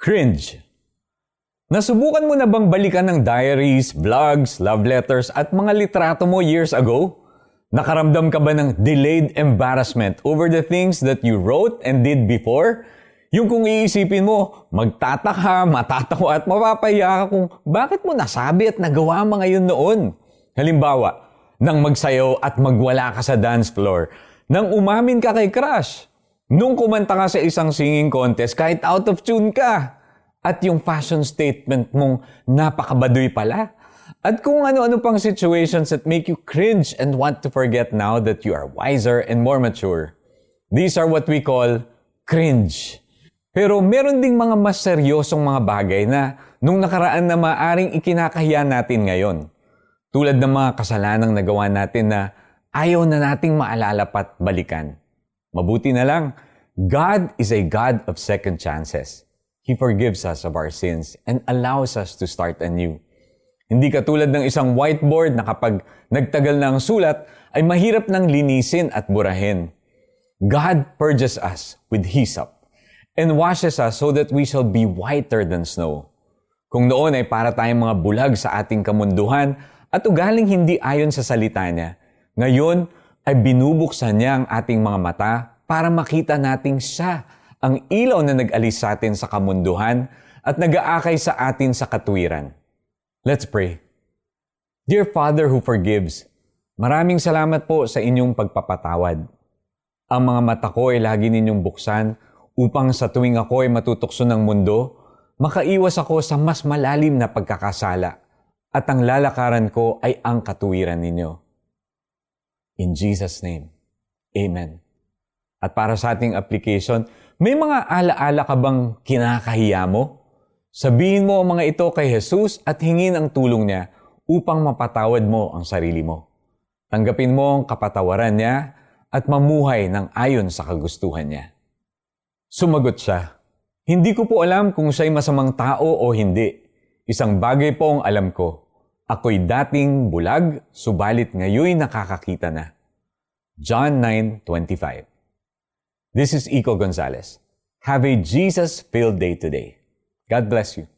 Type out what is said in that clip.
Cringe. Nasubukan mo na bang balikan ng diaries, vlogs, love letters at mga litrato mo years ago? Nakaramdam ka ba ng delayed embarrassment over the things that you wrote and did before? Yung kung iisipin mo, magtataka, matatawa at mapapahiya ka kung bakit mo nasabi at nagawa mga yun noon. Halimbawa, nang magsayaw at magwala ka sa dance floor, nang umamin ka kay crush, Nung kumanta ka sa isang singing contest, kahit out of tune ka, at yung fashion statement mong napakabaduy pala, at kung ano-ano pang situations that make you cringe and want to forget now that you are wiser and more mature. These are what we call cringe. Pero meron ding mga mas seryosong mga bagay na nung nakaraan na maaring ikinakahiya natin ngayon. Tulad ng mga kasalanang nagawa natin na ayaw na nating maalala pat balikan. Mabuti na lang, God is a God of second chances. He forgives us of our sins and allows us to start anew. Hindi katulad ng isang whiteboard na kapag nagtagal na ang sulat, ay mahirap nang linisin at burahin. God purges us with hyssop and washes us so that we shall be whiter than snow. Kung noon ay para tayong mga bulag sa ating kamunduhan at ugaling hindi ayon sa salita niya, ngayon ay binubuksan niya ang ating mga mata para makita nating siya ang ilaw na nag-alis sa atin sa kamunduhan at nag-aakay sa atin sa katwiran. Let's pray. Dear Father who forgives, maraming salamat po sa inyong pagpapatawad. Ang mga mata ko ay lagi ninyong buksan upang sa tuwing ako ay matutukso ng mundo, makaiwas ako sa mas malalim na pagkakasala at ang lalakaran ko ay ang katuwiran ninyo. In Jesus' name, Amen. At para sa ating application, may mga alaala ka bang kinakahiya mo? Sabihin mo ang mga ito kay Jesus at hingin ang tulong niya upang mapatawad mo ang sarili mo. Tanggapin mo ang kapatawaran niya at mamuhay ng ayon sa kagustuhan niya. Sumagot siya, Hindi ko po alam kung siya'y masamang tao o hindi. Isang bagay po ang alam ko Ako'y dating bulag, subalit ngayoy nakakakita na. John 9.25 This is Iko Gonzalez. Have a Jesus-filled day today. God bless you.